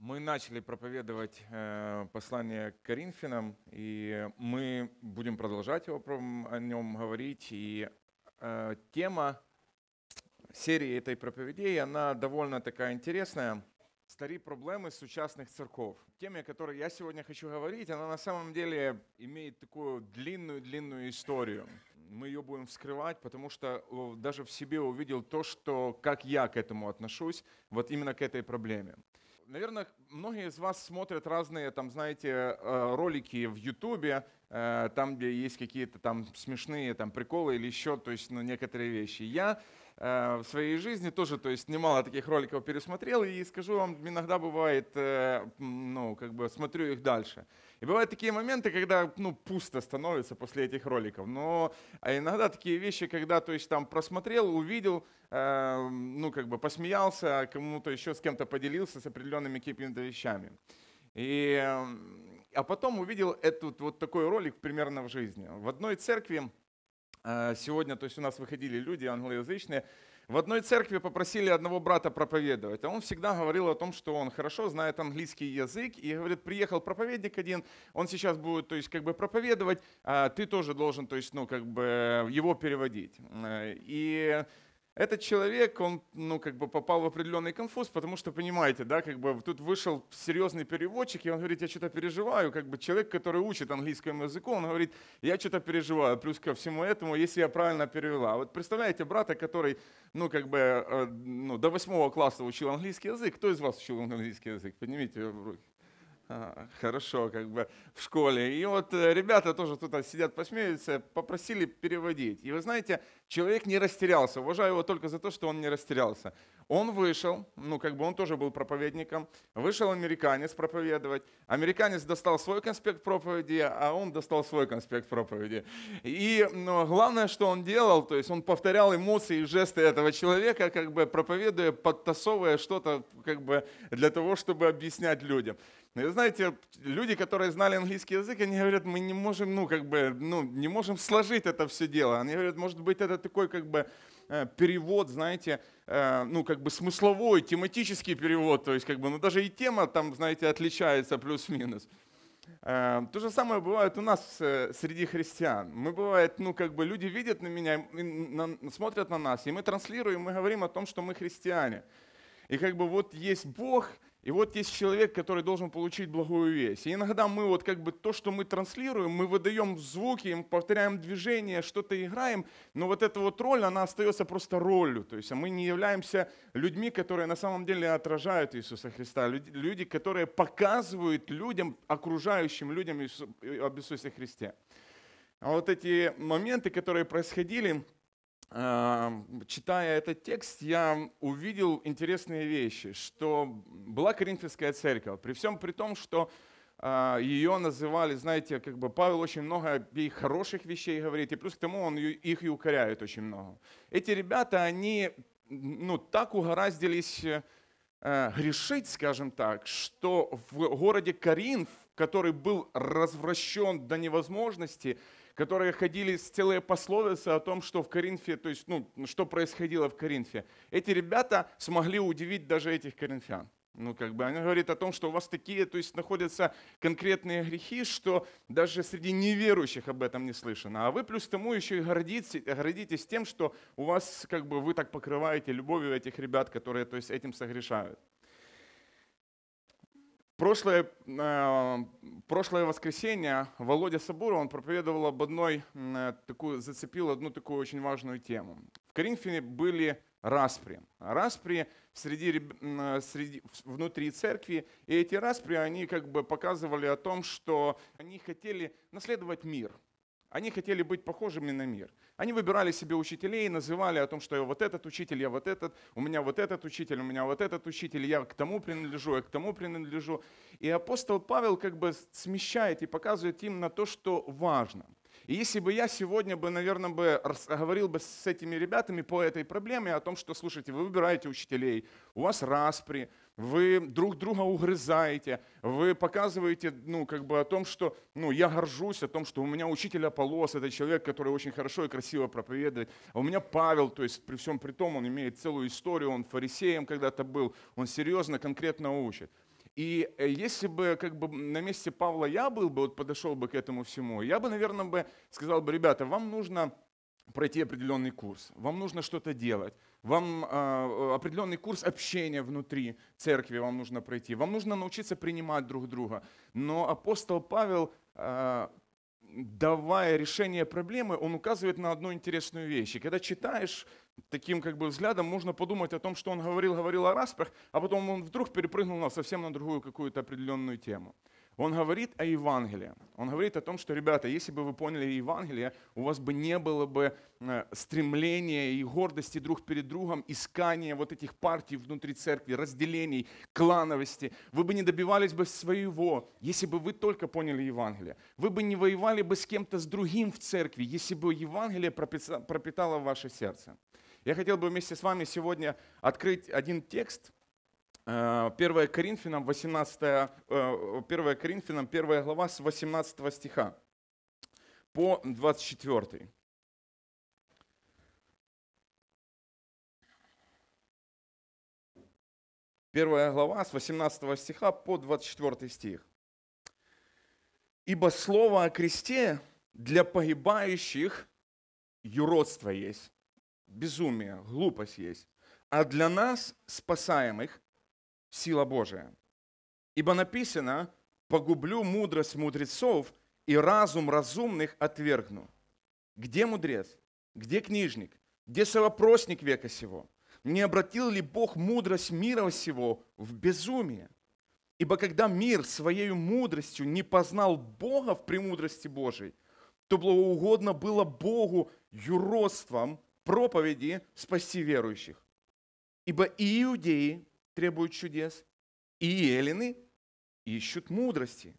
Мы начали проповедовать э, послание к Коринфянам, и мы будем продолжать его, о нем говорить. И э, тема серии этой проповедей, она довольно такая интересная. Старі проблемы сучасных церков. Теме, о которой я сегодня хочу говорить, она на самом деле имеет такую длинную-длинную историю. Мы ее будем вскрывать, потому что даже в себе увидел то, что как я к этому отношусь, вот именно к этой проблеме. Наверное, многие из вас смотрят разные, там, знаете, э, ролики в Ютубе, э, там, где есть какие-то там смешные там приколы или еще, то есть, ну, некоторые вещи. Я в своей жизни тоже, то есть, немало таких роликов пересмотрел, и скажу вам, иногда бывает, э, ну, как бы смотрю их дальше. И бывают такие моменты, когда, ну, пусто становится после этих роликов. Но а иногда такие вещи, когда, то есть, там просмотрел, увидел, э, ну, как бы посмеялся, кому-то еще с кем-то поделился с определенными какими-то вещами. И, э, а потом увидел этот вот такой ролик примерно в жизни. В одной церкви э, сегодня, то есть у нас выходили люди англоязычные, в одной церкви попросили одного брата проповедовать, а он всегда говорил о том, что он хорошо знает английский язык, и говорит, приехал проповедник один, он сейчас будет, то есть, как бы проповедовать, а ты тоже должен, то есть, ну, как бы его переводить. Э, И этот человек, он, ну, как бы попал в определенный конфуз, потому что, понимаете, да, как бы тут вышел серьезный переводчик, и он говорит, я что-то переживаю, как бы человек, который учит английскому языку, он говорит, я что-то переживаю, плюс ко всему этому, если я правильно перевела. Вот представляете брата, который, ну, как бы, э, ну, до восьмого класса учил английский язык, кто из вас учил английский язык? Поднимите руки. А, Хорошо, как бы в школе. И вот э, ребята тоже тут сидят, посмеются, попросили переводить. И вы знаете, человек не растерялся. Уважаю его только за то, что он не растерялся. Он вышел, ну как бы он тоже был проповедником, вышел американец проповедовать. Американец достал свой конспект проповеди, а он достал свой конспект проповеди. И ну, главное, что он делал, то есть он повторял эмоции и жесты этого человека, как бы проповедуя, подтасовывая что-то как бы для того, чтобы объяснять людям. И знаете, люди, которые знали английский язык, они говорят, мы не можем, ну, как бы, ну, не можем сложить это все дело. Они говорят, может быть, это такой, как бы, перевод, знаете, э, ну, как бы смысловой, тематический перевод, то есть, как бы, ну, даже и тема там, знаете, отличается плюс-минус. Э, То же самое бывает у нас э, среди христиан. Мы бывает, ну как бы люди видят на меня, смотрят на нас, и мы транслируем, мы говорим о том, что мы христиане. И как бы вот есть Бог, и вот есть человек, который должен получить благую весть. И иногда мы вот как бы то, что мы транслируем, мы выдаем звуки, повторяем движения, что-то играем, но вот эта вот роль, она остается просто ролью. То есть а мы не являемся людьми, которые на самом деле отражают Иисуса Христа, люди, люди, которые показывают людям, окружающим людям об Иисусе Христе. А вот эти моменты, которые происходили, а, читая этот текст, я увидел интересные вещи, что была Коринфянская церковь, при всем при том, что а, ее называли, знаете, как бы Павел очень много ей хороших вещей говорит, и плюс к тому он их и укоряет очень много. Эти ребята, они ну, так угораздились э, э, грешить, скажем так, что в городе Коринф, который был развращен до невозможности, которые ходили с целые пословицы о том, что в Коринфе, то есть, ну, что происходило в Коринфе. Эти ребята смогли удивить даже этих коринфян. Ну, как бы, они говорят о том, что у вас такие, то есть, находятся конкретные грехи, что даже среди неверующих об этом не слышно. А вы плюс тому еще и гордитесь, гордитесь тем, что у вас, как бы, вы так покрываете любовью этих ребят, которые, то есть, этим согрешают. Прошлое, э, прошлое воскресенье Володя Сабуров, он проповедовал об одной, э, такую, зацепил одну такую очень важную тему. В Коринфе были распри. Распри среди, э, среди, внутри церкви, и эти распри, они как бы показывали о том, что они хотели наследовать мир. Они хотели быть похожими на мир. Они выбирали себе учителей, называли о том, что я вот этот учитель, я вот этот, у меня вот этот учитель, у меня вот этот учитель, я к тому принадлежу, я к тому принадлежу. И апостол Павел как бы смещает и показывает им на то, что важно. И если бы я сегодня бы, наверное, бы говорил бы с этими ребятами по этой проблеме о том, что, слушайте, вы выбираете учителей, у вас распри, вы друг друга угрызаете, вы показываете, ну, как бы о том, что, ну, я горжусь о том, что у меня учитель Аполлос, это человек, который очень хорошо и красиво проповедует, а у меня Павел, то есть при всем при том, он имеет целую историю, он фарисеем когда-то был, он серьезно, конкретно учит. И э, если бы как бы на месте Павла я был бы, вот подошел бы к этому всему, я бы, наверное, бы сказал бы, ребята, вам нужно пройти определенный курс, вам нужно что-то делать, вам э, определенный курс общения внутри церкви вам нужно пройти, вам нужно научиться принимать друг друга. Но апостол Павел, э, давая решение проблемы, он указывает на одну интересную вещь. И когда читаешь таким как бы взглядом, можно подумать о том, что он говорил, говорил о распрях, а потом он вдруг перепрыгнул на совсем на другую какую-то определенную тему. Он говорит о Евангелии. Он говорит о том, что, ребята, если бы вы поняли Евангелие, у вас бы не было бы э, стремления и гордости друг перед другом, искания вот этих партий внутри церкви, разделений, клановости. Вы бы не добивались бы своего, если бы вы только поняли Евангелие. Вы бы не воевали бы с кем-то с другим в церкви, если бы Евангелие пропитало ваше сердце. Я хотел бы вместе с вами сегодня открыть один текст – 1 Коринфянам, 18, 1 Коринфянам, 1 глава с 18 стиха по 24. Первая глава с 18 стиха по 24 стих. «Ибо слово о кресте для погибающих юродство есть, безумие, глупость есть, а для нас, спасаемых, сила Божия. Ибо написано, погублю мудрость мудрецов и разум разумных отвергну. Где мудрец? Где книжник? Где совопросник века сего? Не обратил ли Бог мудрость мира сего в безумие? Ибо когда мир своей мудростью не познал Бога в премудрости Божией, то благоугодно было Богу юродством проповеди спасти верующих. Ибо и иудеи требуют чудес, и эллины ищут мудрости.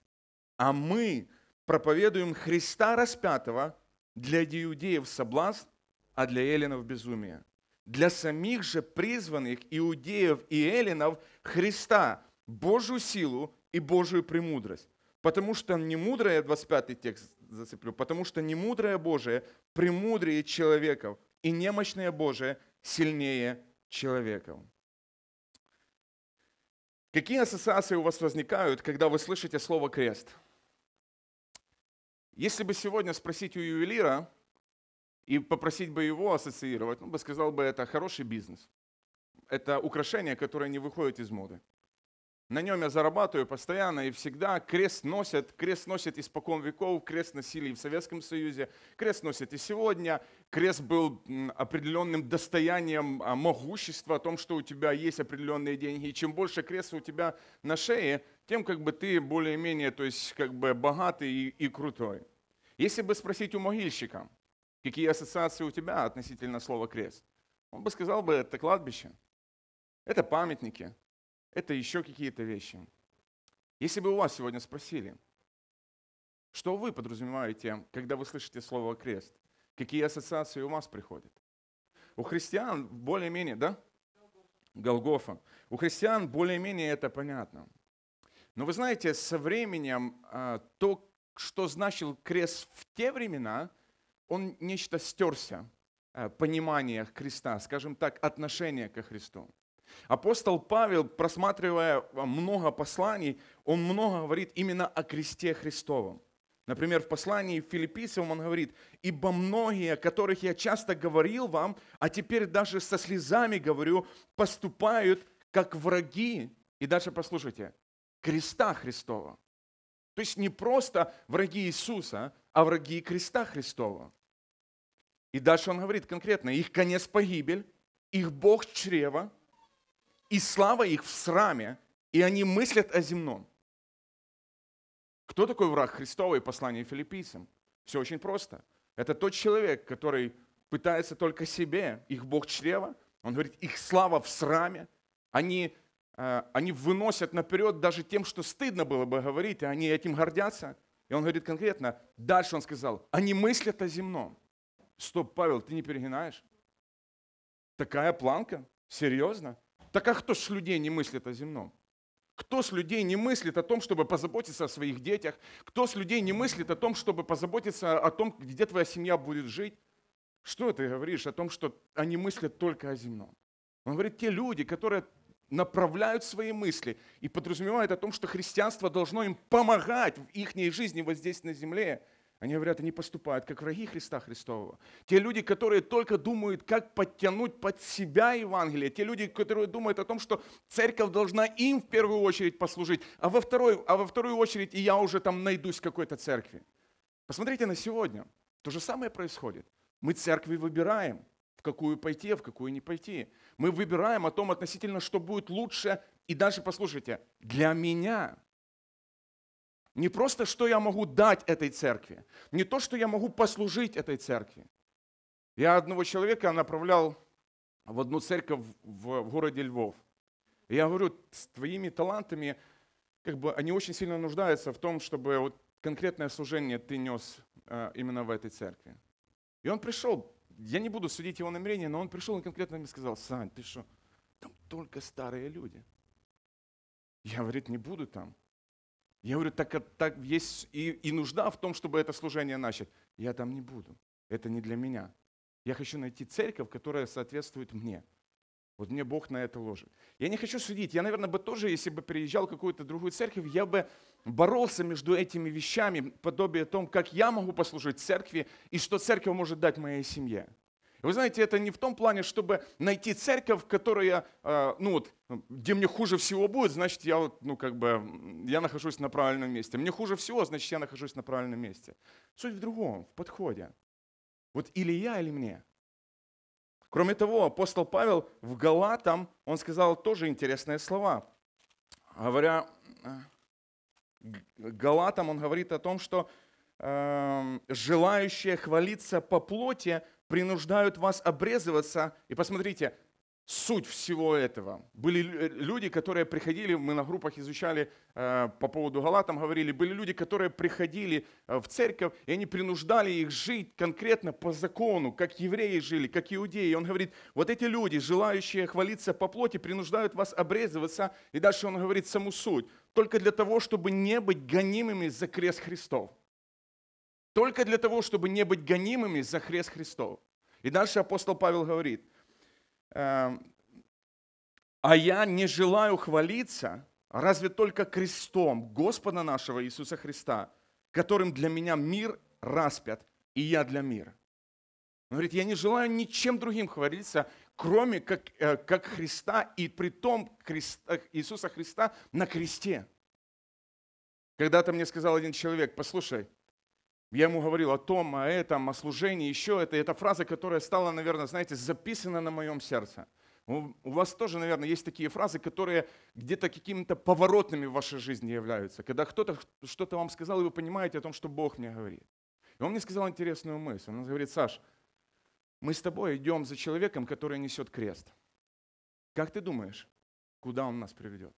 А мы проповедуем Христа распятого для иудеев соблазн, а для эллинов безумие. Для самих же призванных иудеев и эллинов Христа, Божью силу и Божию премудрость. Потому что не мудрое, 25 текст зацеплю, потому что не мудрое Божие премудрее человеков, и немощное Божие сильнее человеков. Какие ассоциации у вас возникают, когда вы слышите слово «крест»? Если бы сегодня спросить у ювелира и попросить бы его ассоциировать, он бы сказал бы, это хороший бизнес. Это украшение, которое не выходит из моды. На нем я зарабатываю постоянно и всегда. Крест носят, крест носят испокон веков, крест носили и в Советском Союзе, крест носят и сегодня. Крест был определенным достоянием а, могущества, о том, что у тебя есть определенные деньги. И чем больше креста у тебя на шее, тем как бы ты более-менее, то есть как бы богатый и, и крутой. Если бы спросить у могильщика, какие ассоциации у тебя относительно слова крест, он бы сказал бы, это кладбище, это памятники, это еще какие-то вещи. Если бы у вас сегодня спросили, что вы подразумеваете, когда вы слышите слово крест? Какие ассоциации у вас приходят? У христиан более-менее, да? Голгофа. У христиан более-менее это понятно. Но вы знаете, со временем а, то, что значил крест в те времена, он нечто стерся, а, понимание креста, скажем так, отношение ко Христу. Апостол Павел, просматривая много посланий, он много говорит именно о кресте Христовом. Например, в послании филиппийцам он говорит, «Ибо многие, о которых я часто говорил вам, а теперь даже со слезами говорю, поступают как враги». И дальше послушайте, креста Христова. То есть не просто враги Иисуса, а враги креста Христова. И дальше он говорит конкретно, их конец погибель, их Бог чрева, и слава их в сраме, и они мыслят о земном. Кто такой враг Христовый послание филиппийцам? Все очень просто. Это тот человек, который пытается только себе, их Бог чрева, он говорит, их слава в сраме, они, э, они выносят наперед даже тем, что стыдно было бы говорить, и они этим гордятся. И он говорит конкретно, дальше он сказал, они мыслят о земном. Стоп, Павел, ты не перегинаешь? Такая планка? Серьезно? Так а кто с людей не мыслит о земном? Кто с людей не мыслит о том, чтобы позаботиться о своих детях? Кто с людей не мыслит о том, чтобы позаботиться о том, где твоя семья будет жить? Что ты говоришь о том, что они мыслят только о земном? Он говорит, те люди, которые направляют свои мысли и подразумевают о том, что христианство должно им помогать в их жизни вот здесь на земле. Они говорят, они поступают как враги Христа Христового. Те люди, которые только думают, как подтянуть под себя Евангелие. Те люди, которые думают о том, что церковь должна им в первую очередь послужить, а во, второй, а во вторую очередь и я уже там найдусь в какой-то церкви. Посмотрите на сегодня. То же самое происходит. Мы церкви выбираем, в какую пойти, а в какую не пойти. Мы выбираем о том относительно, что будет лучше. И даже, послушайте, для меня – не просто, что я могу дать этой церкви, не то, что я могу послужить этой церкви. Я одного человека направлял в одну церковь в, в городе Львов. И я говорю, с твоими талантами, как бы они очень сильно нуждаются в том, чтобы вот конкретное служение ты нес э, именно в этой церкви. И он пришел, я не буду судить его намерения, но он пришел и конкретно мне сказал, Сань, ты что, там только старые люди. Я, говорит, не буду там. Я говорю, так, так есть и, и нужда в том, чтобы это служение начать. Я там не буду. Это не для меня. Я хочу найти церковь, которая соответствует мне. Вот мне Бог на это ложит. Я не хочу судить. Я, наверное, бы тоже, если бы приезжал в какую-то другую церковь, я бы боролся между этими вещами, подобие том, как я могу послужить церкви и что церковь может дать моей семье. Вы знаете, это не в том плане, чтобы найти церковь, которая, э, ну вот, где мне хуже всего будет, значит, я вот, ну как бы, я нахожусь на правильном месте. Мне хуже всего, значит, я нахожусь на правильном месте. Суть в другом, в подходе. Вот или я, или мне. Кроме того, апостол Павел в Галатам, он сказал тоже интересные слова. Говоря, э, Галатам он говорит о том, что э, желающие хвалиться по плоти принуждают вас обрезываться. И посмотрите, суть всего этого. Были люди, которые приходили, мы на группах изучали э, по поводу Галатам, говорили, были люди, которые приходили э, в церковь, и они принуждали их жить конкретно по закону, как евреи жили, как иудеи. И он говорит, вот эти люди, желающие хвалиться по плоти, принуждают вас обрезываться. И дальше он говорит саму суть. Только для того, чтобы не быть гонимыми за крест Христов. Только для того, чтобы не быть гонимыми за хрест Христов. И дальше апостол Павел говорит, «Эм, а я не желаю хвалиться, разве только крестом Господа нашего Иисуса Христа, которым для меня мир распят, и я для мира. Он говорит, я не желаю ничем другим хвалиться, кроме как, э, как Христа и при том Христа, Иисуса Христа на кресте. Когда-то мне сказал один человек, послушай, я ему говорил о том, о этом, о служении, еще это. Это фраза, которая стала, наверное, знаете, записана на моем сердце. У вас тоже, наверное, есть такие фразы, которые где-то какими-то поворотными в вашей жизни являются. Когда кто-то что-то вам сказал, и вы понимаете о том, что Бог мне говорит. И он мне сказал интересную мысль. Он говорит, Саш, мы с тобой идем за человеком, который несет крест. Как ты думаешь, куда он нас приведет?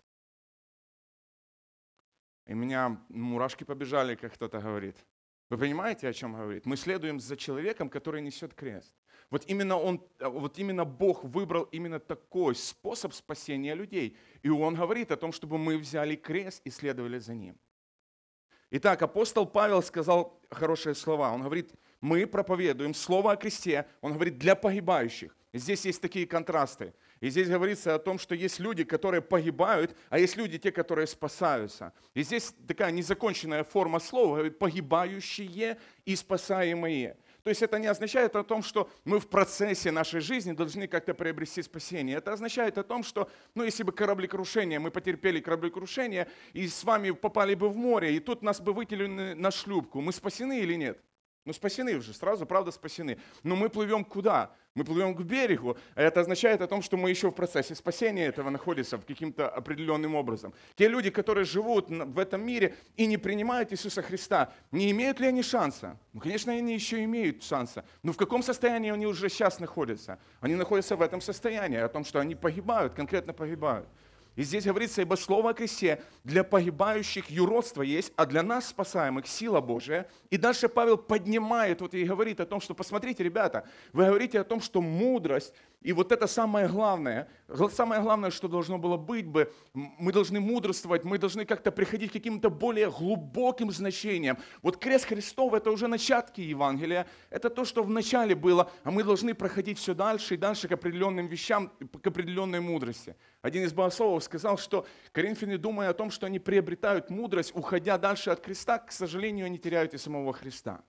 И меня мурашки побежали, как кто-то говорит. Вы понимаете, о чем говорит? Мы следуем за человеком, который несет крест. Вот именно, он, вот именно Бог выбрал именно такой способ спасения людей. И Он говорит о том, чтобы мы взяли крест и следовали за Ним. Итак, апостол Павел сказал хорошие слова. Он говорит, мы проповедуем слово о кресте. Он говорит, для погибающих. Здесь есть такие контрасты. И здесь говорится о том, что есть люди, которые погибают, а есть люди, те, которые спасаются. И здесь такая незаконченная форма слова, погибающие и спасаемые. То есть это не означает о том, что мы в процессе нашей жизни должны как-то приобрести спасение. Это означает о том, что, ну, если бы кораблекрушение, мы потерпели кораблекрушение, и с вами попали бы в море, и тут нас бы вытянули на шлюпку, мы спасены или нет? Ну, спасены уже, сразу, правда, спасены. Но мы плывем куда? Мы плывем к берегу, а это означает о том, что мы еще в процессе спасения этого находимся в каким-то определенным образом. Те люди, которые живут в этом мире и не принимают Иисуса Христа, не имеют ли они шанса? Ну, конечно, они еще имеют шанса. Но в каком состоянии они уже сейчас находятся? Они находятся в этом состоянии, о том, что они погибают, конкретно погибают. И здесь говорится, ибо слово о кресте для погибающих юродство есть, а для нас спасаемых сила Божия. И дальше Павел поднимает вот и говорит о том, что посмотрите, ребята, вы говорите о том, что мудрость И вот это самое главное. Самое главное, что должно было быть бы, мы должны мудрствовать, мы должны как-то приходить к каким-то более глубоким значениям. Вот крест Христов – это уже начатки Евангелия, это то, что в начале было, а мы должны проходить все дальше и дальше к определенным вещам, к определенной мудрости. Один из богословов сказал, что коринфяне, думая о том, что они приобретают мудрость, уходя дальше от креста, к сожалению, они теряют и самого Христа.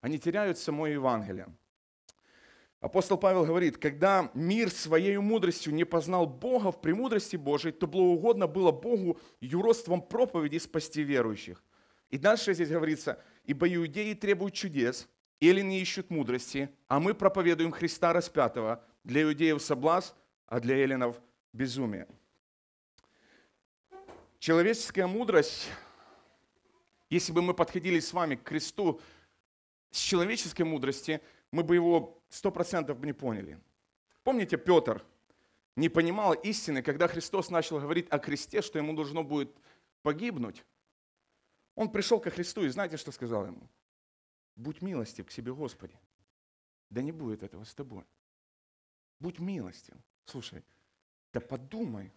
Они теряют само Евангелие. Апостол Павел говорит, когда мир своей мудростью не познал Бога в премудрости Божией, то благоугодно было Богу юродством проповеди спасти верующих. И дальше здесь говорится, ибо иудеи требуют чудес, эллины ищут мудрости, а мы проповедуем Христа распятого, для иудеев соблазн, а для эллинов безумие. Человеческая мудрость, если бы мы подходили с вами к кресту с человеческой мудрости, мы бы его сто процентов не поняли. Помните, Петр не понимал истины, когда Христос начал говорить о кресте, что ему должно будет погибнуть. Он пришел ко Христу и знаете, что сказал ему? Будь милостив к себе, Господи. Да не будет этого с тобой. Будь милостив. Слушай, да подумай,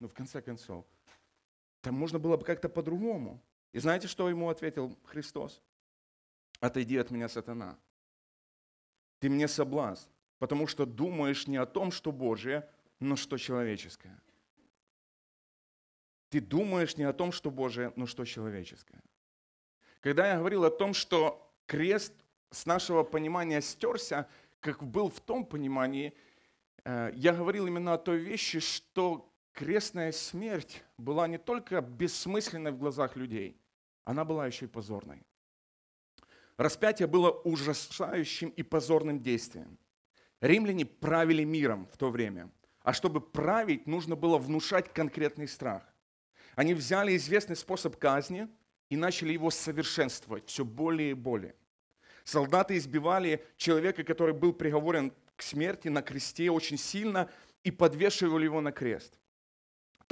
ну в конце концов, там можно было бы как-то по-другому. И знаете, что ему ответил Христос? Отойди от меня, сатана ты мне соблазн, потому что думаешь не о том, что Божие, но что человеческое. Ты думаешь не о том, что Божие, но что человеческое. Когда я говорил о том, что крест с нашего понимания стерся, как был в том понимании, э, я говорил именно о той вещи, что крестная смерть была не только бессмысленной в глазах людей, она была еще и позорной. Распятие было ужасающим и позорным действием. Римляне правили миром в то время. А чтобы править, нужно было внушать конкретный страх. Они взяли известный способ казни и начали его совершенствовать все более и более. Солдаты избивали человека, который был приговорен к смерти на кресте очень сильно и подвешивали его на крест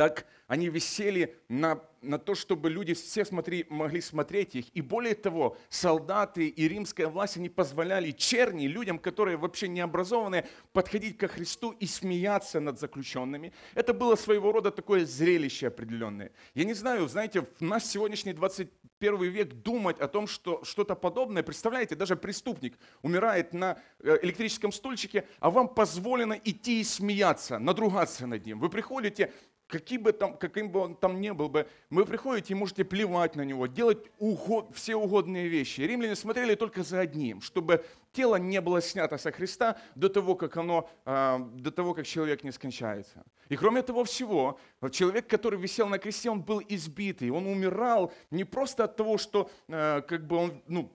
так они висели на, на то, чтобы люди все смотри, могли смотреть их. И более того, солдаты и римская власть, они позволяли черни, людям, которые вообще не образованные, подходить ко Христу и смеяться над заключенными. Это было своего рода такое зрелище определенное. Я не знаю, знаете, в наш сегодняшний 21 век думать о том, что что-то подобное, представляете, даже преступник умирает на э, электрическом стульчике, а вам позволено идти и смеяться, надругаться над ним. Вы приходите, каким бы, там, каким бы он там ни был бы, вы приходите и можете плевать на него, делать угод, все угодные вещи. Римляне смотрели только за одним, чтобы тело не было снято со Христа до того, как оно, а, до того, как человек не скончается. И кроме того всего, человек, который висел на кресте, он был избитый, он умирал не просто от того, что а, как бы он ну,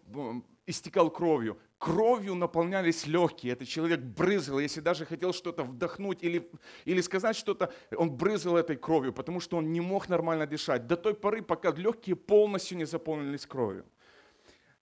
истекал кровью, кровью наполнялись легкие. Этот человек брызгал, если даже хотел что-то вдохнуть или, или сказать что-то, он брызгал этой кровью, потому что он не мог нормально дышать. До той поры, пока легкие полностью не заполнились кровью.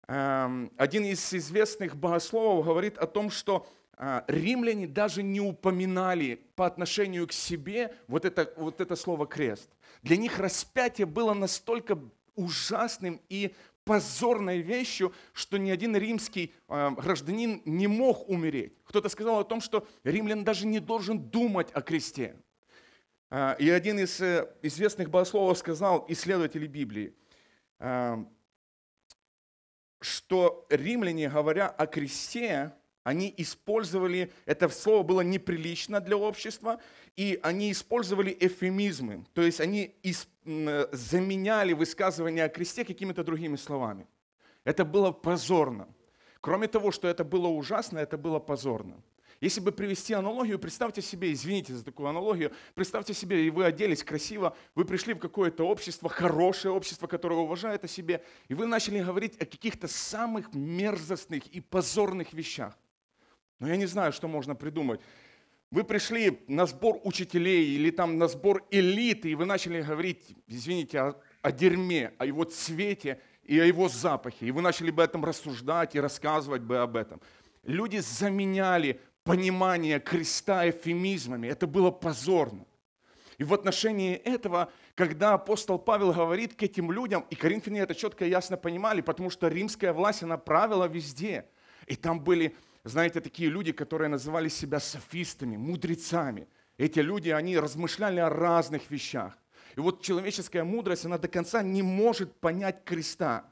Эм, один из известных богословов говорит о том, что а, римляне даже не упоминали по отношению к себе вот это, вот это слово крест. Для них распятие было настолько ужасным и позорной вещью, что ни один римский э, гражданин не мог умереть. Кто-то сказал о том, что римлян даже не должен думать о кресте. Э, и один из э, известных богословов сказал, исследователи Библии, что римляне, говоря о кресте, они использовали, это слово было неприлично для общества, и они использовали эфемизмы, то есть они заменяли высказывание о кресте какими-то другими словами. Это было позорно. Кроме того, что это было ужасно, это было позорно. Если бы привести аналогию, представьте себе, извините за такую аналогию, представьте себе, и вы оделись красиво, вы пришли в какое-то общество, хорошее общество, которое уважает о себе, и вы начали говорить о каких-то самых мерзостных и позорных вещах. Но я не знаю, что можно придумать. Вы пришли на сбор учителей или там на сбор элиты, и вы начали говорить, извините, о, о дерьме, о его цвете и о его запахе. И вы начали бы об этом рассуждать и рассказывать бы об этом. Люди заменяли понимание креста эфемизмами. Это было позорно. И в отношении этого, когда апостол Павел говорит к этим людям, и коринфяне это четко и ясно понимали, потому что римская власть, она правила везде. И там были знаете, такие люди, которые называли себя софистами, мудрецами. Эти люди, они размышляли о разных вещах. И вот человеческая мудрость, она до конца не может понять креста.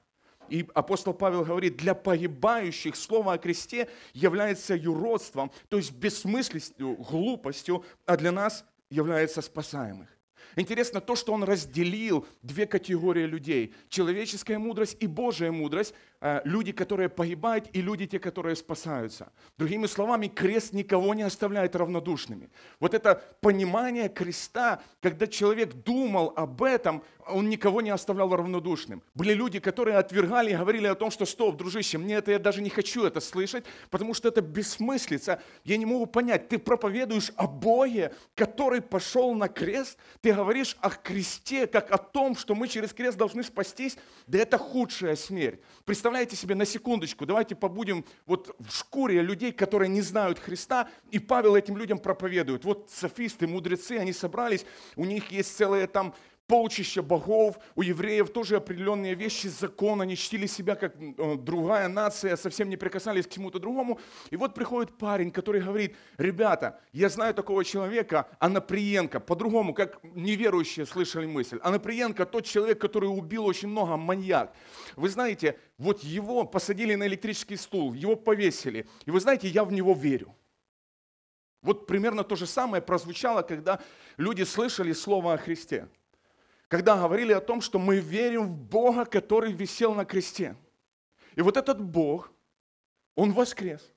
И апостол Павел говорит, для погибающих слово о кресте является юродством, то есть бессмысленностью, глупостью, а для нас является спасаемых. Интересно то, что он разделил две категории людей. Человеческая мудрость и Божья мудрость. Э, люди, которые погибают, и люди, те, которые спасаются. Другими словами, крест никого не оставляет равнодушными. Вот это понимание креста, когда человек думал об этом, он никого не оставлял равнодушным. Были люди, которые отвергали и говорили о том, что стоп, дружище, мне это, я даже не хочу это слышать, потому что это бессмыслица. Я не могу понять, ты проповедуешь о Боге, который пошел на крест, ты говоришь о кресте, как о том, что мы через крест должны спастись, да это худшая смерть. Представляете себе на секундочку, давайте побудем вот в шкуре людей, которые не знают Христа, и Павел этим людям проповедует. Вот софисты, мудрецы, они собрались, у них есть целые там полчища богов, у евреев тоже определенные вещи, закон, они чтили себя как э, другая нация, совсем не прикасались к чему-то другому. И вот приходит парень, который говорит, ребята, я знаю такого человека, Анаприенко, по-другому, как неверующие слышали мысль. Анаприенко тот человек, который убил очень много, маньяк. Вы знаете, вот его посадили на электрический стул, его повесили. И вы знаете, я в него верю. Вот примерно то же самое прозвучало, когда люди слышали слово о Христе когда говорили о том, что мы верим в Бога, который висел на кресте. И вот этот Бог, Он воскрес,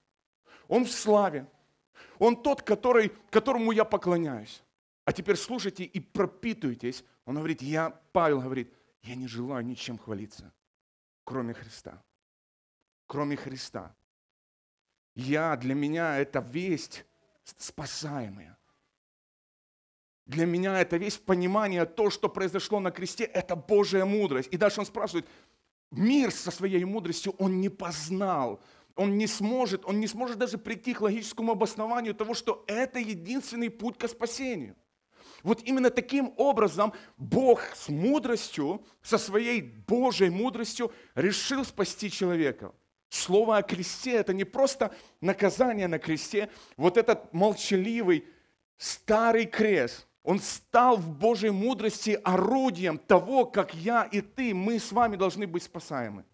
Он в славе, Он тот, который, которому я поклоняюсь. А теперь слушайте и пропитывайтесь. Он говорит, я, Павел говорит, я не желаю ничем хвалиться, кроме Христа. Кроме Христа. Я, для меня это весть спасаемая. Для меня это весь понимание, то, что произошло на кресте, это Божья мудрость. И дальше он спрашивает, мир со своей мудростью он не познал, он не сможет, он не сможет даже прийти к логическому обоснованию того, что это единственный путь к спасению. Вот именно таким образом Бог с мудростью, со своей Божьей мудростью решил спасти человека. Слово о кресте – это не просто наказание на кресте, вот этот молчаливый старый крест – он стал в Божьей мудрости орудием того, как я и ты, мы с вами должны быть спасаемы.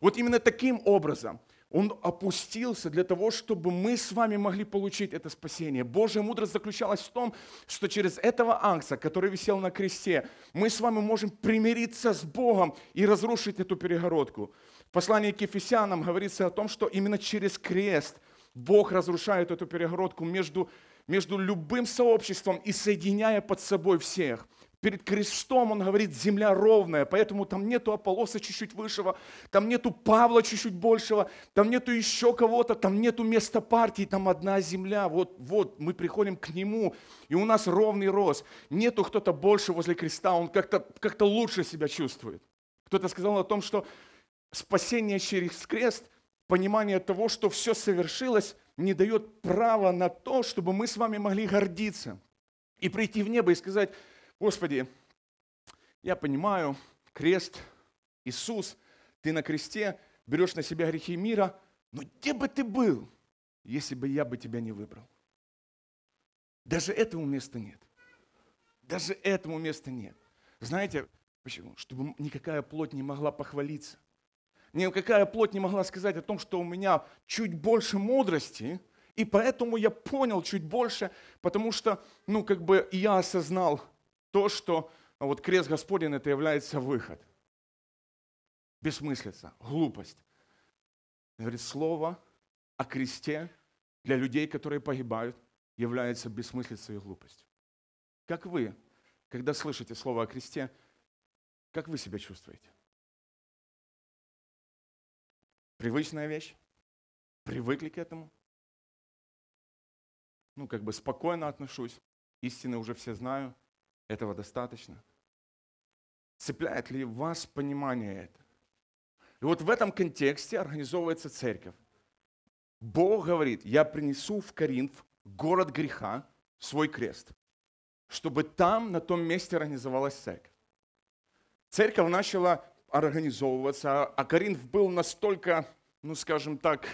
Вот именно таким образом он опустился для того, чтобы мы с вами могли получить это спасение. Божья мудрость заключалась в том, что через этого ангса, который висел на кресте, мы с вами можем примириться с Богом и разрушить эту перегородку. В послании к Ефесянам говорится о том, что именно через крест Бог разрушает эту перегородку между между любым сообществом и соединяя под собой всех. Перед крестом он говорит, земля ровная, поэтому там нету Аполлоса чуть-чуть высшего, там нету Павла чуть-чуть большего, там нету еще кого-то, там нету места партии, там одна земля. Вот, вот мы приходим к нему, и у нас ровный рост. Нету кто-то больше возле креста, он как-то как лучше себя чувствует. Кто-то сказал о том, что спасение через крест, понимание того, что все совершилось, не дает права на то, чтобы мы с вами могли гордиться и прийти в небо и сказать, Господи, я понимаю, крест, Иисус, ты на кресте, берешь на себя грехи мира, но где бы ты был, если бы я бы тебя не выбрал? Даже этому места нет. Даже этому места нет. Знаете, почему? Чтобы никакая плоть не могла похвалиться никакая плоть не могла сказать о том, что у меня чуть больше мудрости, и поэтому я понял чуть больше, потому что, ну, как бы я осознал то, что вот крест Господень это является выход. Бессмыслица, глупость. Говорит, слово о кресте для людей, которые погибают, является бессмыслицей и глупостью. Как вы, когда слышите слово о кресте, как вы себя чувствуете? Привычная вещь. Привыкли к этому. Ну, как бы спокойно отношусь. Истины уже все знаю. Этого достаточно. Цепляет ли вас понимание это? И вот в этом контексте организовывается церковь. Бог говорит, я принесу в Коринф, город греха, свой крест, чтобы там, на том месте организовалась церковь. Церковь начала организовываться, а Коринф был настолько, ну скажем так,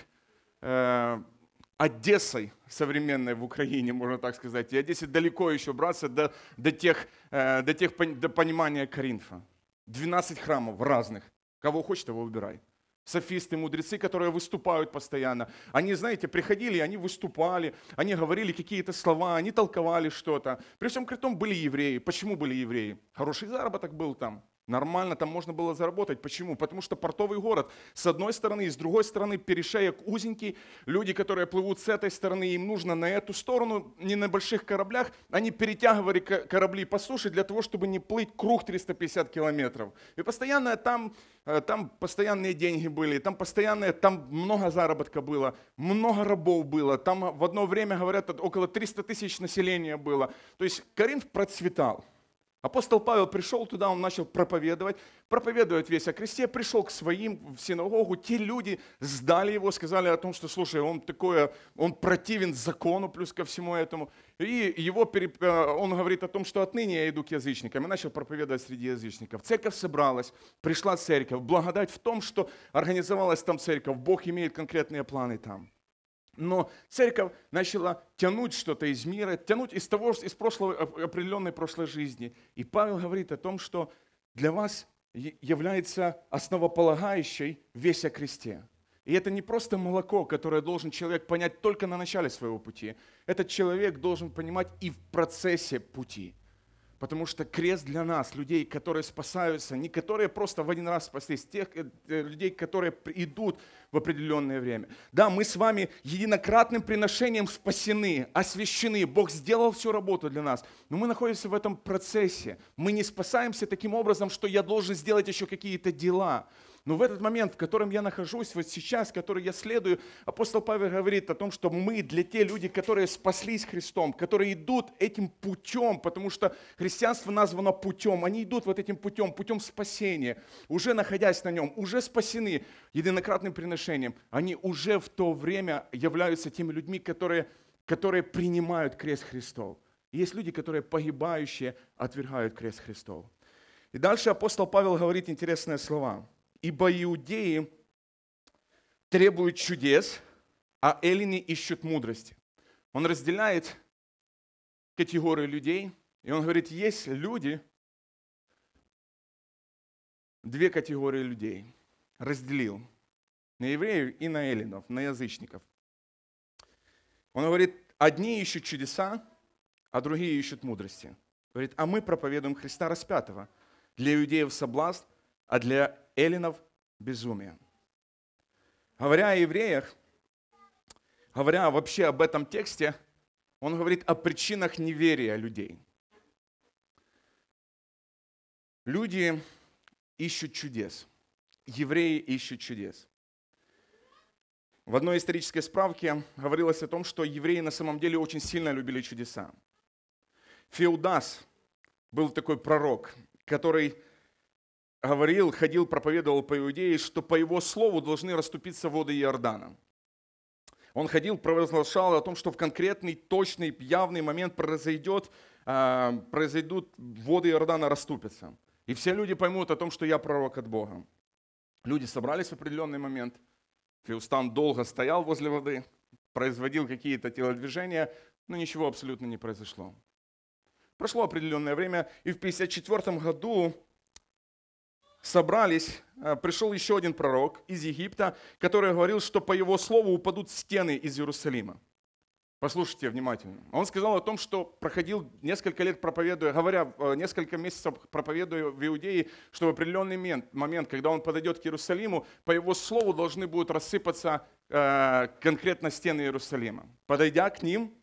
э, Одессой современной в Украине, можно так сказать. И Одессе далеко еще браться до, до, тех, э, до, тех, до понимания Коринфа. 12 храмов разных. Кого хочешь, того выбирай. Софисты, мудрецы, которые выступают постоянно. Они, знаете, приходили, они выступали, они говорили какие-то слова, они толковали что-то. При всем при том были евреи. Почему были евреи? Хороший заработок был там. Нормально там можно было заработать. Почему? Потому что портовый город с одной стороны, и с другой стороны перешеек узенький. Люди, которые плывут с этой стороны, им нужно на эту сторону, не на больших кораблях. Они перетягивали ко- корабли по суше для того, чтобы не плыть круг 350 километров. И постоянно там, э, там постоянные деньги были, там постоянные, там много заработка было, много рабов было. Там в одно время, говорят, около 300 тысяч населения было. То есть Коринф процветал. Апостол Павел пришел туда, он начал проповедовать, проповедовать весь о кресте, пришел к своим в синагогу, те люди сдали его, сказали о том, что, слушай, он такое, он противен закону, плюс ко всему этому. И его, э, он говорит о том, что отныне я иду к язычникам, и начал проповедовать среди язычников. Церковь собралась, пришла церковь. Благодать в том, что организовалась там церковь, Бог имеет конкретные планы там. Но церковь начала тянуть что-то из мира, тянуть из того, из прошлого, оп- определенной прошлой жизни. И Павел говорит о том, что для вас является основополагающей весь о кресте. И это не просто молоко, которое должен человек понять только на начале своего пути. Этот человек должен понимать и в процессе пути. Потому что крест для нас, людей, которые спасаются, не которые просто в один раз спаслись, тех э, э, людей, которые идут в определенное время. Да, мы с вами единократным приношением спасены, освящены. Бог сделал всю работу для нас. Но мы находимся в этом процессе. Мы не спасаемся таким образом, что я должен сделать еще какие-то дела. Но в этот момент, в котором я нахожусь, вот сейчас, который я следую, апостол Павел говорит о том, что мы для те люди, которые спаслись Христом, которые идут этим путем, потому что христианство названо путем, они идут вот этим путем, путем спасения, уже находясь на нем, уже спасены единократным приношением, они уже в то время являются теми людьми, которые, которые принимают крест Христов. И есть люди, которые погибающие отвергают крест Христов. И дальше апостол Павел говорит интересные слова. Ибо иудеи требуют чудес, а эллины ищут мудрости. Он разделяет категории людей, и он говорит, есть люди, две категории людей, разделил на евреев и на эллинов, на язычников. Он говорит, одни ищут чудеса, а другие ищут мудрости. Говорит, а мы проповедуем Христа распятого. Для иудеев соблазн, а для эллинов безумие. Говоря о евреях, говоря вообще об этом тексте, он говорит о причинах неверия людей. Люди ищут чудес. Евреи ищут чудес. В одной исторической справке говорилось о том, что евреи на самом деле очень сильно любили чудеса. Феудас был такой пророк, который говорил, ходил, проповедовал по Иудее, что по его слову должны расступиться воды Иордана. Он ходил, провозглашал о том, что в конкретный, точный, явный момент произойдет, а, произойдут, воды Иордана расступятся. И все люди поймут о том, что я пророк от Бога. Люди собрались в определенный момент. Феустан долго стоял возле воды, производил какие-то телодвижения, но ничего абсолютно не произошло. Прошло определенное время, и в 1954 году собрались, э, пришел еще один пророк из Египта, который говорил, что по его слову упадут стены из Иерусалима. Послушайте внимательно. Он сказал о том, что проходил несколько лет проповедуя, говоря, э, несколько месяцев проповедуя в Иудее, что в определенный момент, когда он подойдет к Иерусалиму, по его слову должны будут рассыпаться э, конкретно стены Иерусалима. Подойдя к ним,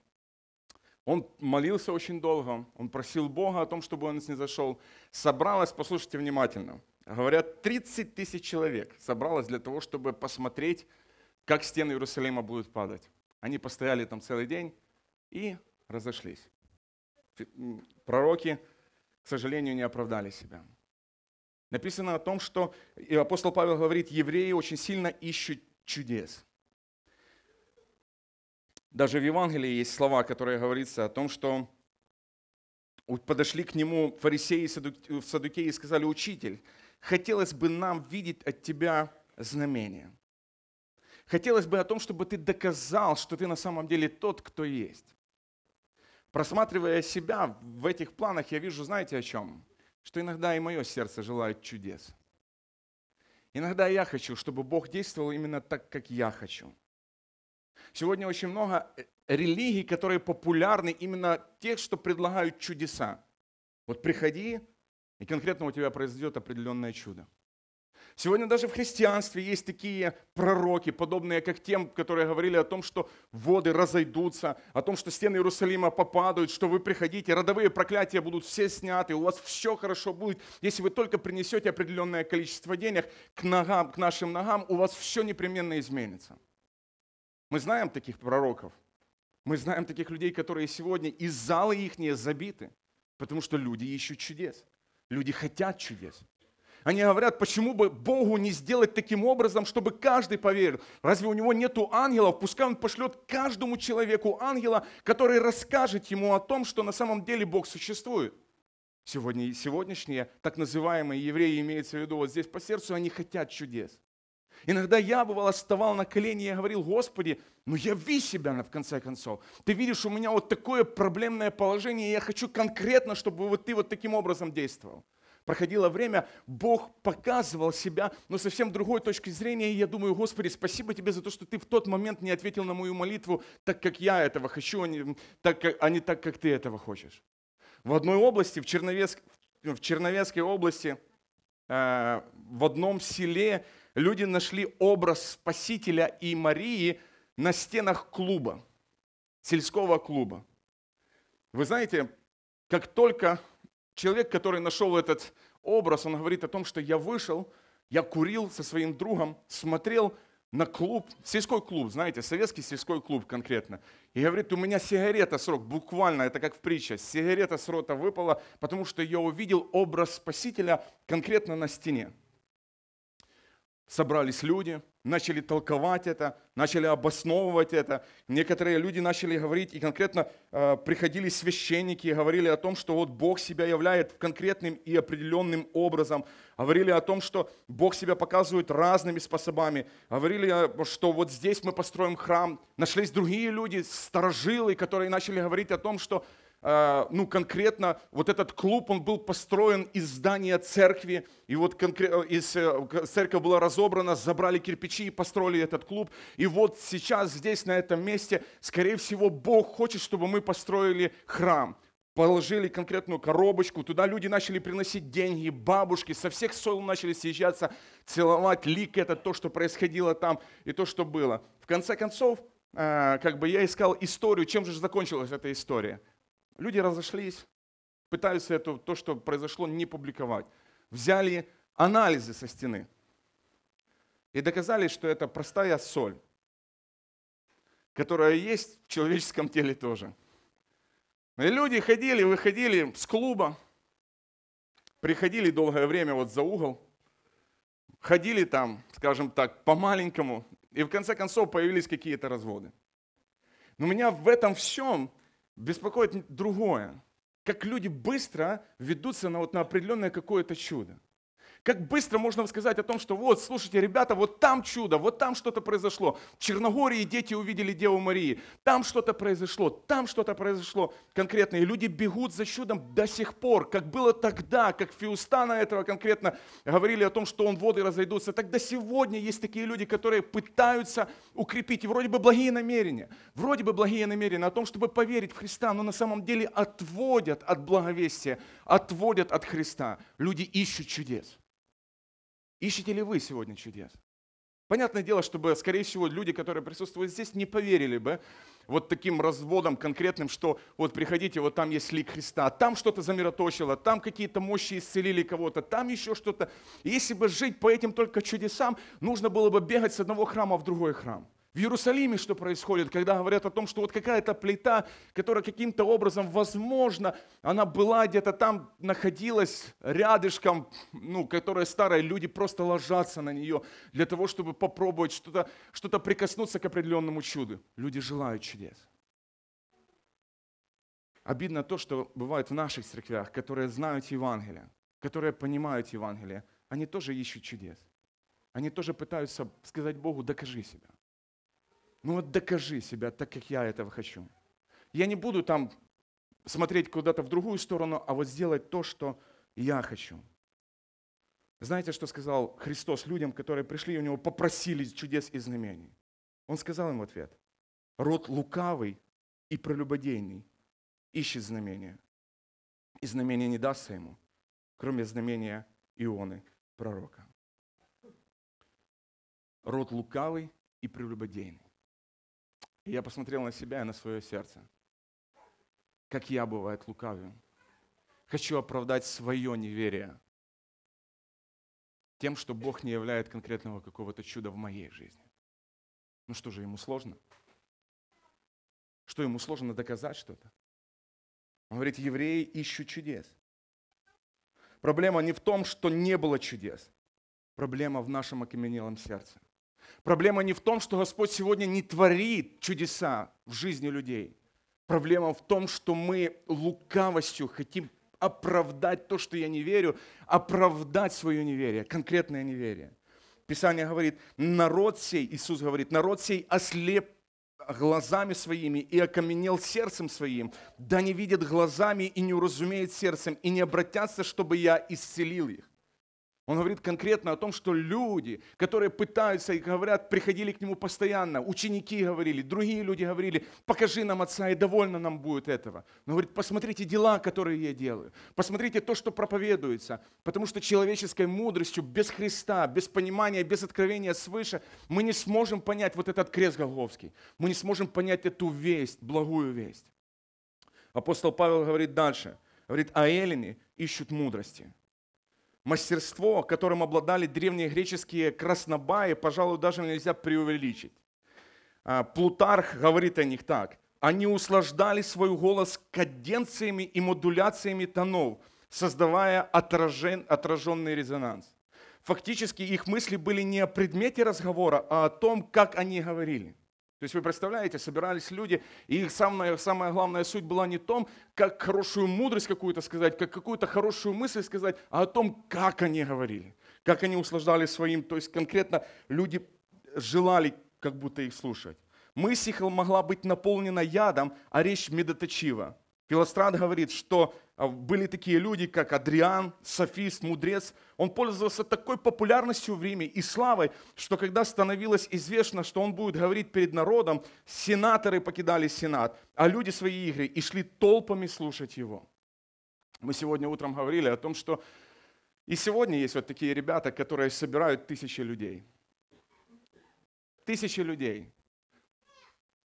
он молился очень долго, он просил Бога о том, чтобы он снизошел. Собралось, послушайте внимательно, говорят, 30 тысяч человек собралось для того, чтобы посмотреть, как стены Иерусалима будут падать. Они постояли там целый день и разошлись. Пророки, к сожалению, не оправдали себя. Написано о том, что апостол Павел говорит, евреи очень сильно ищут чудес. Даже в Евангелии есть слова, которые говорится о том, что подошли к нему фарисеи садук- садукеи и сказали, учитель, хотелось бы нам видеть от тебя знамения. Хотелось бы о том, чтобы ты доказал, что ты на самом деле тот, кто есть. Просматривая себя в этих планах, я вижу, знаете о чем? Что иногда и мое сердце желает чудес. Иногда я хочу, чтобы Бог действовал именно так, как я хочу. Сегодня очень много э, религий, которые популярны именно тех, что предлагают чудеса. Вот приходи, и конкретно у тебя произойдет определенное чудо. Сегодня даже в христианстве есть такие пророки, подобные как тем, которые говорили о том, что воды разойдутся, о том, что стены Иерусалима попадают, что вы приходите, родовые проклятия будут все сняты, у вас все хорошо будет, если вы только принесете определенное количество денег к ногам, к нашим ногам, у вас все непременно изменится. Мы знаем таких пророков, мы знаем таких людей, которые сегодня из зала их не забиты, потому что люди ищут чудес, люди хотят чудес. Они говорят, почему бы Богу не сделать таким образом, чтобы каждый поверил. Разве у него нету ангелов? Пускай он пошлет каждому человеку ангела, который расскажет ему о том, что на самом деле Бог существует. Сегодня, сегодняшние так называемые евреи, имеется в виду вот здесь по сердцу, они хотят чудес. Иногда я, бывало, вставал на колени и говорил, Господи, ну яви себя в конце концов. Ты видишь, у меня вот такое проблемное положение, и я хочу конкретно, чтобы вот ты вот таким образом действовал проходило время, Бог показывал себя, но совсем другой точки зрения. И я думаю, Господи, спасибо тебе за то, что ты в тот момент не ответил на мою молитву так, как я этого хочу, а не так, как, а не так, как ты этого хочешь. В одной области, в, Черновецк, в Черновецкой области, э, в одном селе люди нашли образ Спасителя и Марии на стенах клуба, сельского клуба. Вы знаете, как только человек, который нашел этот образ, он говорит о том, что я вышел, я курил со своим другом, смотрел на клуб, сельской клуб, знаете, советский сельской клуб конкретно. И говорит, у меня сигарета с рот, буквально, это как в притче, сигарета с рота выпала, потому что я увидел образ Спасителя конкретно на стене. Собрались люди, начали толковать это, начали обосновывать это. Некоторые люди начали говорить, и конкретно э, приходили священники и говорили о том, что вот Бог себя являет конкретным и определенным образом. Говорили о том, что Бог себя показывает разными способами. Говорили, что вот здесь мы построим храм. Нашлись другие люди, старожилы, которые начали говорить о том, что ну, конкретно вот этот клуб, он был построен из здания церкви, и вот конкретно, э, из, э, церковь была разобрана, забрали кирпичи и построили этот клуб. И вот сейчас здесь, на этом месте, скорее всего, Бог хочет, чтобы мы построили храм положили конкретную коробочку, туда люди начали приносить деньги, бабушки, со всех сел начали съезжаться, целовать лик, это то, что происходило там и то, что было. В конце концов, э, как бы я искал историю, чем же закончилась эта история. Люди разошлись, пытаются это, то, что произошло, не публиковать. Взяли анализы со стены и доказали, что это простая соль, которая есть в человеческом теле тоже. И люди ходили, выходили с клуба, приходили долгое время вот за угол, ходили там, скажем так, по-маленькому, и в конце концов появились какие-то разводы. Но меня в этом всем беспокоит другое. Как люди быстро ведутся на, вот, на определенное какое-то чудо. Как быстро можно сказать о том, что вот, слушайте, ребята, вот там чудо, вот там что-то произошло. В Черногории дети увидели Деву Марии, там что-то произошло, там что-то произошло конкретно. И люди бегут за чудом до сих пор, как было тогда, как Фиустана этого конкретно говорили о том, что он воды разойдутся. Так до сегодня есть такие люди, которые пытаются укрепить, и вроде бы благие намерения, вроде бы благие намерения о том, чтобы поверить в Христа, но на самом деле отводят от благовестия, отводят от Христа. Люди ищут чудес. Ищете ли вы сегодня чудес? Понятное дело, чтобы, скорее всего, люди, которые присутствуют здесь, не поверили бы вот таким разводом конкретным, что вот приходите, вот там есть лик Христа, там что-то замироточило, там какие-то мощи исцелили кого-то, там еще что-то. Если бы жить по этим только чудесам, нужно было бы бегать с одного храма в другой храм. В Иерусалиме что происходит, когда говорят о том, что вот какая-то плита, которая каким-то образом, возможно, она была где-то там, находилась рядышком, ну, которая старая, люди просто ложатся на нее для того, чтобы попробовать что-то что прикоснуться к определенному чуду. Люди желают чудес. Обидно то, что бывает в наших церквях, которые знают Евангелие, которые понимают Евангелие, они тоже ищут чудес. Они тоже пытаются сказать Богу, докажи себя. Ну вот докажи себя так, как я этого хочу. Я не буду там смотреть куда-то в другую сторону, а вот сделать то, что я хочу. Знаете, что сказал Христос людям, которые пришли и у него попросили чудес и знамений? Он сказал им в ответ, род лукавый и прелюбодейный ищет знамения. И знамения не дастся ему, кроме знамения Ионы, пророка. Род лукавый и прелюбодейный. И я посмотрел на себя и на свое сердце. Как я, бывает, лукавым. Хочу оправдать свое неверие тем, что Бог не являет конкретного какого-то чуда в моей жизни. Ну что же, ему сложно? Что ему сложно доказать что-то? Он говорит, евреи ищут чудес. Проблема не в том, что не было чудес. Проблема в нашем окаменелом сердце. Проблема не в том, что Господь сегодня не творит чудеса в жизни людей. Проблема в том, что мы лукавостью хотим оправдать то, что я не верю, оправдать свое неверие, конкретное неверие. Писание говорит, народ сей, Иисус говорит, народ сей ослеп глазами своими и окаменел сердцем своим, да не видят глазами и не уразумеет сердцем, и не обратятся, чтобы я исцелил их. Он говорит конкретно о том, что люди, которые пытаются и говорят, приходили к нему постоянно, ученики говорили, другие люди говорили, покажи нам Отца, и довольно нам будет этого. Он говорит, посмотрите дела, которые я делаю, посмотрите то, что проповедуется, потому что человеческой мудростью, без Христа, без понимания, без откровения свыше, мы не сможем понять вот этот крест Голговский, мы не сможем понять эту весть, благую весть. Апостол Павел говорит дальше, говорит, а эллины ищут мудрости – мастерство, которым обладали древние греческие краснобаи, пожалуй, даже нельзя преувеличить. А, Плутарх говорит о них так. Они услаждали свой голос каденциями и модуляциями тонов, создавая отражен, отраженный резонанс. Фактически их мысли были не о предмете разговора, а о том, как они говорили – то есть вы представляете, собирались люди, и их самая, самая главная суть была не том, как хорошую мудрость какую-то сказать, как какую-то хорошую мысль сказать, а о том, как они говорили, как они услаждали своим. То есть конкретно люди желали как будто их слушать. Мысль могла быть наполнена ядом, а речь медоточива. Филострат говорит, что были такие люди, как Адриан, софист, мудрец. Он пользовался такой популярностью в Риме и славой, что когда становилось известно, что он будет говорить перед народом, сенаторы покидали сенат, а люди свои игры и шли толпами слушать его. Мы сегодня утром говорили о том, что и сегодня есть вот такие ребята, которые собирают тысячи людей. Тысячи людей.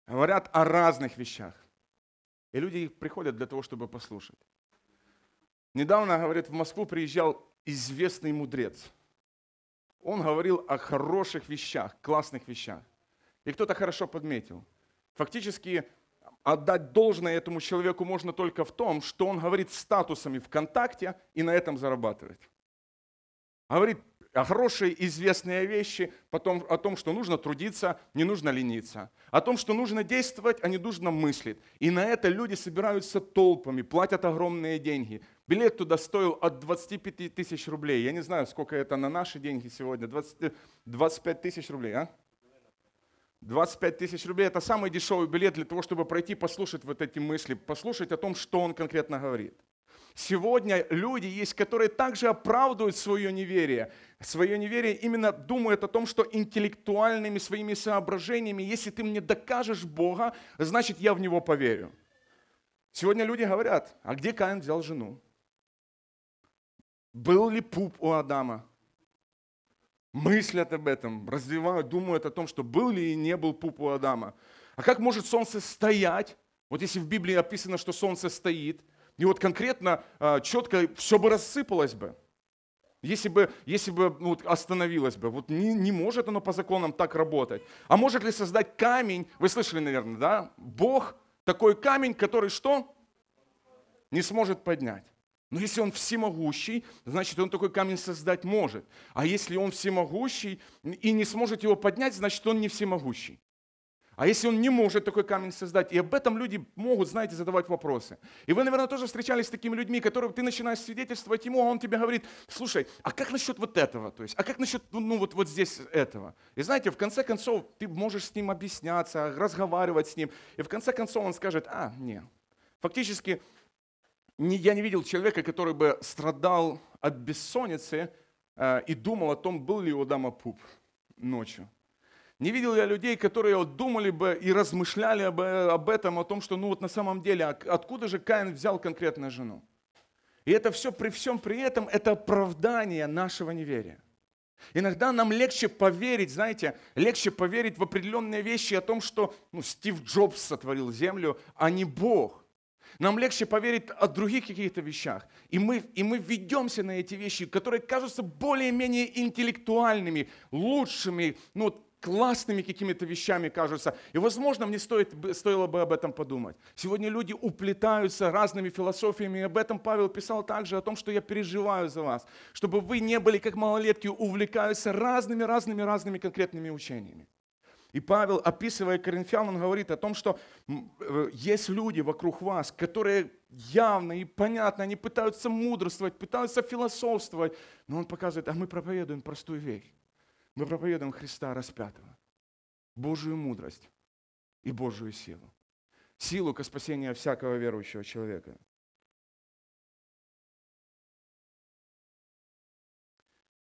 Говорят о разных вещах. И люди приходят для того, чтобы послушать. Недавно, говорит, в Москву приезжал известный мудрец. Он говорил о хороших вещах, классных вещах. И кто-то хорошо подметил. Фактически отдать должное этому человеку можно только в том, что он говорит статусами ВКонтакте и на этом зарабатывает. Говорит о хорошие известные вещи, потом о том, что нужно трудиться, не нужно лениться, о том, что нужно действовать, а не нужно мыслить. И на это люди собираются толпами, платят огромные деньги. Билет туда стоил от 25 тысяч рублей. Я не знаю, сколько это на наши деньги сегодня. 20, 25 тысяч рублей, а? 25 тысяч рублей – это самый дешевый билет для того, чтобы пройти, послушать вот эти мысли, послушать о том, что он конкретно говорит. Сегодня люди есть, которые также оправдывают свое неверие. Свое неверие именно думают о том, что интеллектуальными своими соображениями, если ты мне докажешь Бога, значит я в Него поверю. Сегодня люди говорят, а где Каин взял жену? Был ли пуп у Адама? Мыслят об этом, развивают, думают о том, что был ли и не был пуп у Адама. А как может солнце стоять? Вот если в Библии описано, что солнце стоит, и вот конкретно, а, четко все бы рассыпалось бы. Если бы, если бы ну, остановилось бы, вот не, не может оно по законам так работать. А может ли создать камень, вы слышали, наверное, да? Бог такой камень, который что? Не сможет поднять. Но если он всемогущий, значит, он такой камень создать может. А если он всемогущий и не сможет его поднять, значит, он не всемогущий. А если он не может такой камень создать? И об этом люди могут, знаете, задавать вопросы. И вы, наверное, тоже встречались с такими людьми, которые ты начинаешь свидетельствовать ему, а он тебе говорит, слушай, а как насчет вот этого? То есть, а как насчет, ну вот, вот здесь этого? И знаете, в конце концов, ты можешь с ним объясняться, разговаривать с ним. И в конце концов он скажет, а, не. Фактически, я не видел человека, который бы страдал от бессонницы э, и думал о том, был ли у Адама пуп ночью. Не видел я людей, которые вот думали бы и размышляли об, об этом, о том, что ну вот на самом деле, а откуда же Каин взял конкретно жену? И это все при всем при этом, это оправдание нашего неверия. Иногда нам легче поверить, знаете, легче поверить в определенные вещи о том, что ну, Стив Джобс сотворил землю, а не Бог. Нам легче поверить о других каких-то вещах. И мы, и мы ведемся на эти вещи, которые кажутся более-менее интеллектуальными, лучшими, ну, классными какими-то вещами кажутся. И, возможно, мне стоит, стоило бы об этом подумать. Сегодня люди уплетаются разными философиями, и об этом Павел писал также, о том, что я переживаю за вас, чтобы вы не были как малолетки, увлекаются разными-разными-разными конкретными учениями. И Павел, описывая Коринфян, он говорит о том, что э, есть люди вокруг вас, которые явно и понятно, они пытаются мудрствовать, пытаются философствовать, но он показывает, а мы проповедуем простую вещь. Мы проповедуем Христа распятого, Божию мудрость и Божию силу. Силу к спасению всякого верующего человека.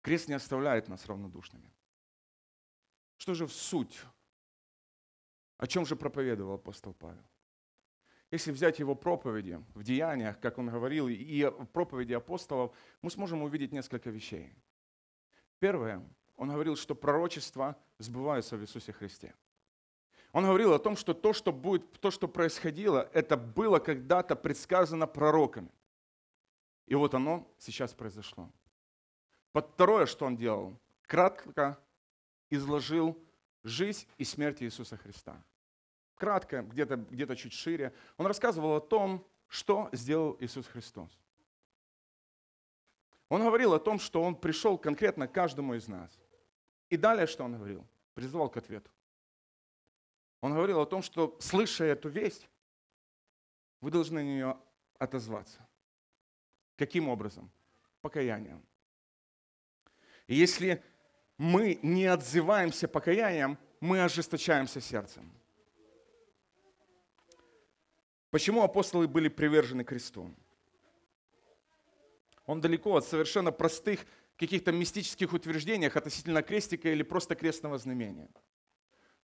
Крест не оставляет нас равнодушными. Что же в суть? О чем же проповедовал апостол Павел? Если взять его проповеди в деяниях, как он говорил, и в проповеди апостолов, мы сможем увидеть несколько вещей. Первое, он говорил, что пророчества сбываются в Иисусе Христе. Он говорил о том, что то, что будет, то, что происходило, это было когда-то предсказано пророками. И вот оно сейчас произошло. Под второе, что он делал, кратко изложил жизнь и смерть Иисуса Христа. Кратко, где-то где чуть шире. Он рассказывал о том, что сделал Иисус Христос. Он говорил о том, что Он пришел конкретно к каждому из нас. И далее что он говорил? Призывал к ответу. Он говорил о том, что, слыша эту весть, вы должны на нее отозваться. Каким образом? Покаянием. И если мы не отзываемся покаянием, мы ожесточаемся сердцем. Почему апостолы были привержены кресту? Он далеко от совершенно простых каких-то мистических утверждениях относительно крестика или просто крестного знамения.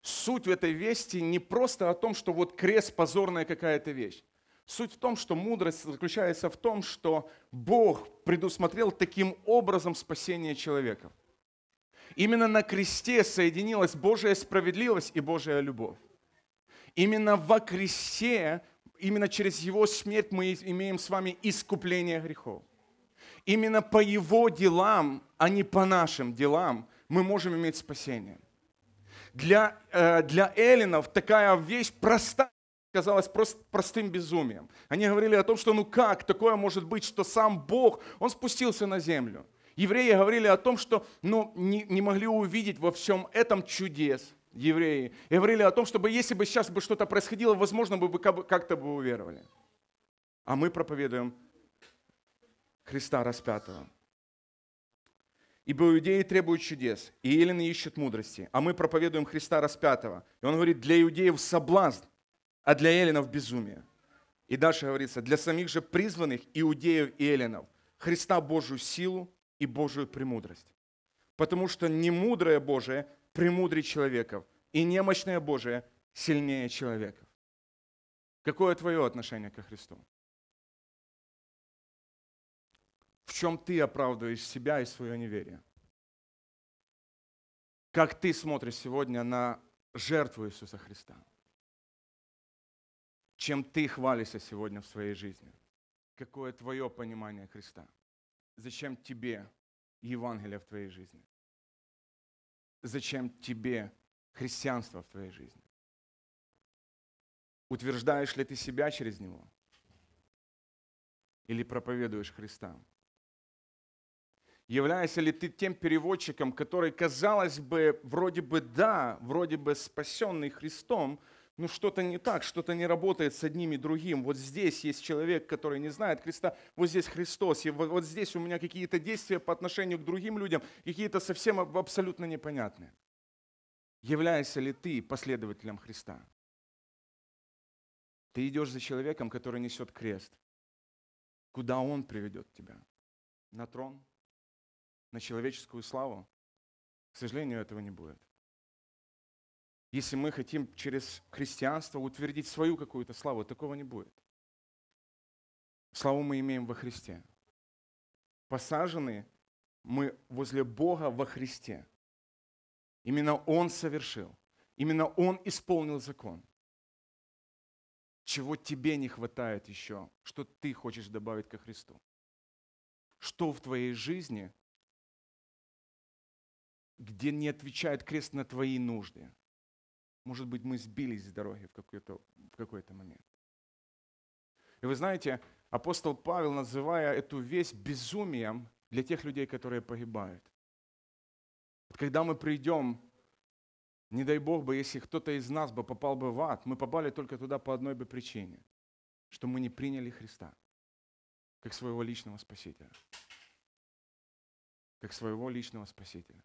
Суть в этой вести не просто о том, что вот крест позорная какая-то вещь. Суть в том, что мудрость заключается в том, что Бог предусмотрел таким образом спасение человека. Именно на кресте соединилась Божья справедливость и Божья любовь. Именно во кресте, именно через Его смерть мы имеем с вами искупление грехов. Именно по Его делам, а не по нашим делам, мы можем иметь спасение. Для, э, для эллинов такая вещь простая казалась просто простым безумием. Они говорили о том, что ну как такое может быть, что сам Бог, Он спустился на землю. Евреи говорили о том, что ну, не, не могли увидеть во всем этом чудес евреи. Говорили о том, чтобы если бы сейчас бы что-то происходило, возможно, бы как-то бы уверовали. А мы проповедуем Христа распятого. Ибо иудеи требуют чудес, и елены ищут мудрости, а мы проповедуем Христа распятого. И он говорит, для иудеев соблазн, а для еленов безумие. И дальше говорится, для самих же призванных иудеев и еленов Христа Божью силу и Божию премудрость. Потому что немудрое Божие премудрее человеков, и немощное Божие сильнее человеков. Какое твое отношение ко Христу? в чем ты оправдываешь себя и свое неверие. Как ты смотришь сегодня на жертву Иисуса Христа? Чем ты хвалишься сегодня в своей жизни? Какое твое понимание Христа? Зачем тебе Евангелие в твоей жизни? Зачем тебе христианство в твоей жизни? Утверждаешь ли ты себя через него? Или проповедуешь Христа? Являешься ли ты тем переводчиком, который, казалось бы, вроде бы да, вроде бы спасенный Христом, но что-то не так, что-то не работает с одним и другим. Вот здесь есть человек, который не знает Христа, вот здесь Христос, и вот, вот здесь у меня какие-то действия по отношению к другим людям, какие-то совсем аб- абсолютно непонятные. Являешься ли ты последователем Христа? Ты идешь за человеком, который несет крест. Куда он приведет тебя? На трон? На человеческую славу? К сожалению, этого не будет. Если мы хотим через христианство утвердить свою какую-то славу, такого не будет. Славу мы имеем во Христе. Посажены мы возле Бога во Христе. Именно Он совершил. Именно Он исполнил закон. Чего тебе не хватает еще? Что ты хочешь добавить ко Христу? Что в твоей жизни, где не отвечает крест на твои нужды? Может быть, мы сбились с дороги в какой-то, в какой-то момент. И вы знаете, апостол Павел, называя эту весть безумием для тех людей, которые погибают. Вот когда мы придем, не дай Бог бы, если кто-то из нас бы попал бы в ад, мы попали только туда по одной бы причине, что мы не приняли Христа как своего личного Спасителя. Как своего личного Спасителя.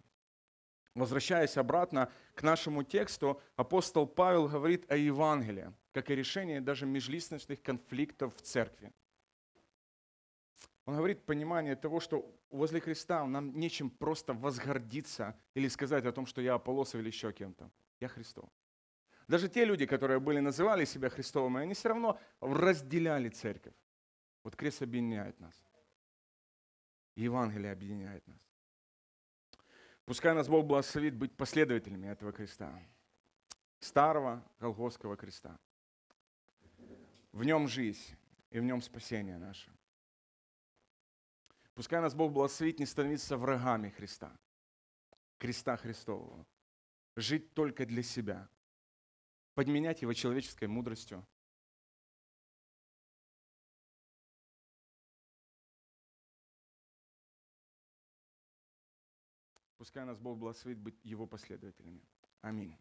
Возвращаясь обратно к нашему тексту, апостол Павел говорит о Евангелии, как о решении даже межличностных конфликтов в церкви. Он говорит понимание того, что возле Христа нам нечем просто возгордиться или сказать о том, что я Аполлосов или еще кем-то. Я Христов. Даже те люди, которые были, называли себя Христовыми, они все равно разделяли церковь. Вот крест объединяет нас. Евангелие объединяет нас. Пускай нас Бог благословит быть последователями этого креста. Старого Голгофского креста. В нем жизнь и в нем спасение наше. Пускай нас Бог благословит не становиться врагами Христа, креста Христового. Жить только для себя. Подменять его человеческой мудростью. Пускай нас Бог благословит быть его последователями. Аминь.